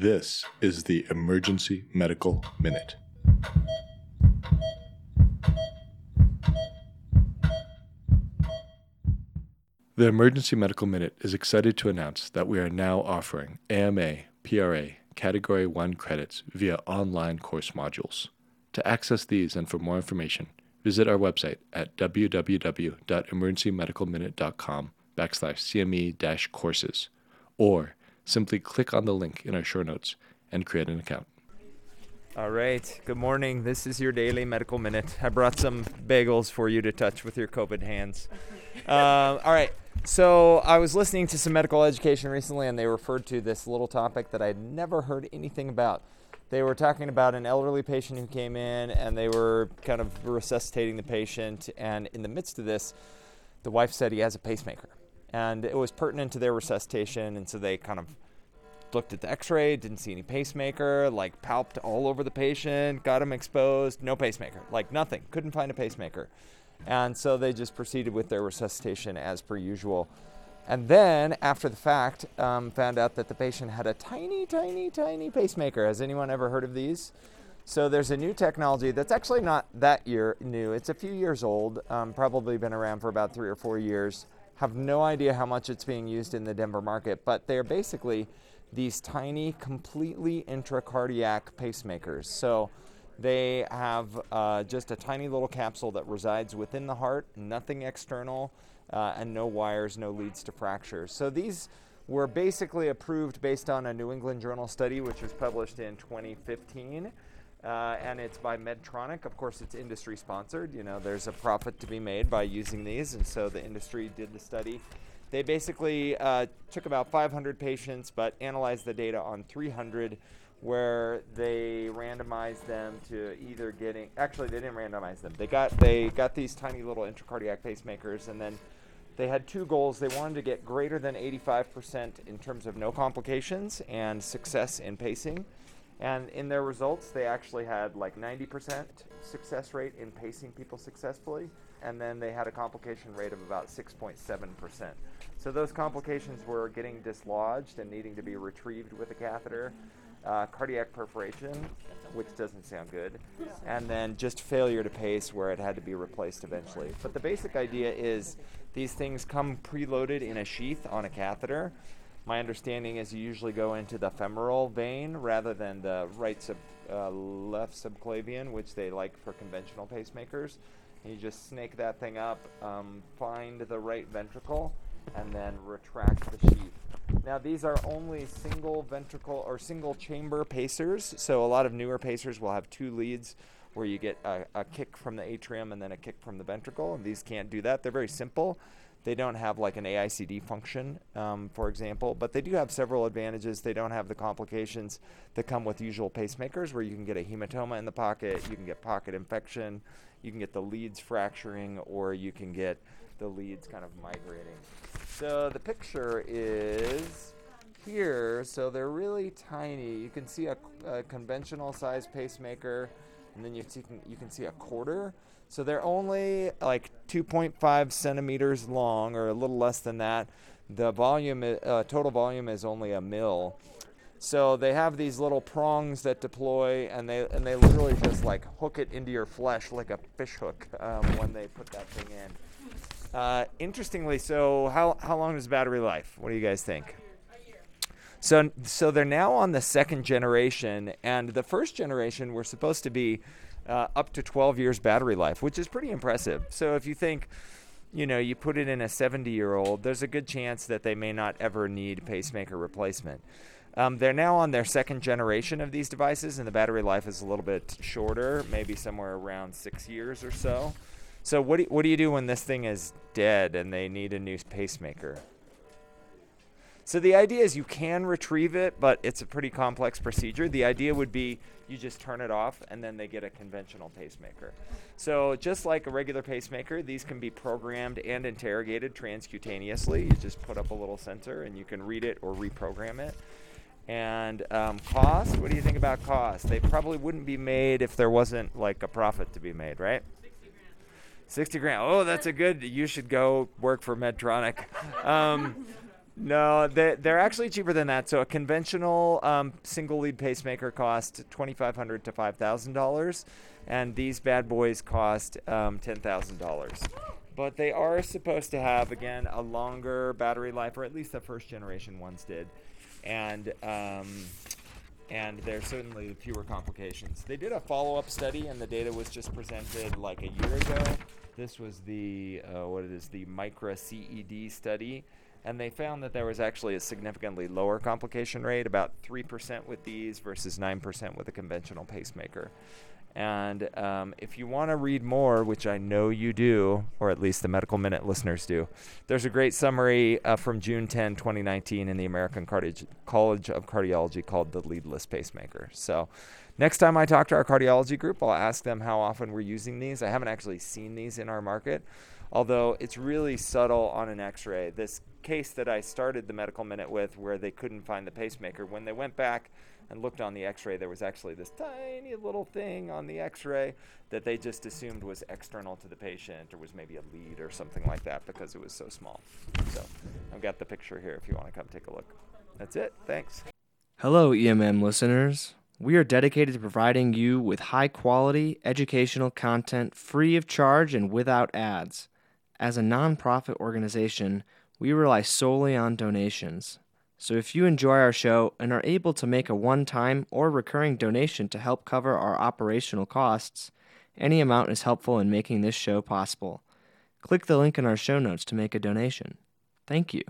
This is the Emergency Medical Minute. The Emergency Medical Minute is excited to announce that we are now offering AMA, PRA, Category 1 credits via online course modules. To access these and for more information, visit our website at www.emergencymedicalminute.com backslash CME courses or simply click on the link in our show notes and create an account. All right. Good morning. This is your daily medical minute. I brought some bagels for you to touch with your COVID hands. Uh, all right. So I was listening to some medical education recently, and they referred to this little topic that I'd never heard anything about. They were talking about an elderly patient who came in, and they were kind of resuscitating the patient. And in the midst of this, the wife said he has a pacemaker, and it was pertinent to their resuscitation. And so they kind of looked at the x-ray didn't see any pacemaker like palped all over the patient got him exposed no pacemaker like nothing couldn't find a pacemaker. And so they just proceeded with their resuscitation as per usual. And then after the fact um, found out that the patient had a tiny tiny tiny pacemaker. Has anyone ever heard of these? So there's a new technology that's actually not that year new. It's a few years old um, probably been around for about three or four years have no idea how much it's being used in the denver market but they're basically these tiny, completely intracardiac pacemakers. So they have uh, just a tiny little capsule that resides within the heart, nothing external, uh, and no wires, no leads to fractures. So these were basically approved based on a New England Journal study, which was published in 2015. Uh, and it's by Medtronic. Of course, it's industry sponsored. You know, there's a profit to be made by using these, and so the industry did the study. They basically uh, took about 500 patients, but analyzed the data on 300, where they randomized them to either getting. Actually, they didn't randomize them. They got they got these tiny little intracardiac pacemakers, and then they had two goals. They wanted to get greater than 85% in terms of no complications and success in pacing. And in their results, they actually had like 90% success rate in pacing people successfully. And then they had a complication rate of about 6.7%. So those complications were getting dislodged and needing to be retrieved with a catheter, uh, cardiac perforation, which doesn't sound good, and then just failure to pace where it had to be replaced eventually. But the basic idea is these things come preloaded in a sheath on a catheter. My understanding is you usually go into the femoral vein rather than the right sub, uh, left subclavian, which they like for conventional pacemakers. And you just snake that thing up, um, find the right ventricle, and then retract the sheath. Now these are only single ventricle or single chamber pacers, so a lot of newer pacers will have two leads where you get a, a kick from the atrium and then a kick from the ventricle. And these can't do that. They're very simple. They don't have like an AICD function, um, for example, but they do have several advantages. They don't have the complications that come with usual pacemakers, where you can get a hematoma in the pocket, you can get pocket infection, you can get the leads fracturing, or you can get the leads kind of migrating. So the picture is here. So they're really tiny. You can see a, a conventional size pacemaker, and then you, see, you can see a quarter. So they're only like 2.5 centimeters long, or a little less than that. The volume, uh, total volume, is only a mil. So they have these little prongs that deploy, and they and they literally just like hook it into your flesh like a fish hook um, when they put that thing in. Uh, interestingly, so how, how long is battery life? What do you guys think? So, so they're now on the second generation, and the first generation were supposed to be uh, up to 12 years battery life, which is pretty impressive. So if you think, you know, you put it in a 70 year old, there's a good chance that they may not ever need pacemaker replacement. Um, they're now on their second generation of these devices, and the battery life is a little bit shorter, maybe somewhere around six years or so. So what do, what do you do when this thing is dead and they need a new pacemaker? So the idea is you can retrieve it, but it's a pretty complex procedure. The idea would be you just turn it off and then they get a conventional pacemaker. So just like a regular pacemaker, these can be programmed and interrogated transcutaneously. You just put up a little sensor and you can read it or reprogram it. And um, cost, what do you think about cost? They probably wouldn't be made if there wasn't like a profit to be made, right? 60 grand. Oh, that's a good, you should go work for Medtronic. Um, No, they're, they're actually cheaper than that. So a conventional um, single lead pacemaker costs twenty five hundred to five thousand dollars, and these bad boys cost um, ten thousand dollars. But they are supposed to have again a longer battery life, or at least the first generation ones did, and um, and there's certainly fewer complications. They did a follow up study, and the data was just presented like a year ago. This was the uh, what it is the Micra CED study and they found that there was actually a significantly lower complication rate, about 3% with these versus 9% with a conventional pacemaker. And um, if you want to read more, which I know you do, or at least the Medical Minute listeners do, there's a great summary uh, from June 10, 2019, in the American Cardi- College of Cardiology called The Leadless Pacemaker. So, next time I talk to our cardiology group, I'll ask them how often we're using these. I haven't actually seen these in our market, although it's really subtle on an x ray. This case that I started the medical minute with, where they couldn't find the pacemaker, when they went back and looked on the x ray, there was actually this tiny little thing on the x ray that they just assumed was external to the patient or was maybe a lead or something like that because it was so small. So I've got the picture here if you want to come take a look. That's it. Thanks. Hello, EMM listeners. We are dedicated to providing you with high quality educational content free of charge and without ads. As a nonprofit organization, we rely solely on donations. So if you enjoy our show and are able to make a one time or recurring donation to help cover our operational costs, any amount is helpful in making this show possible. Click the link in our show notes to make a donation. Thank you.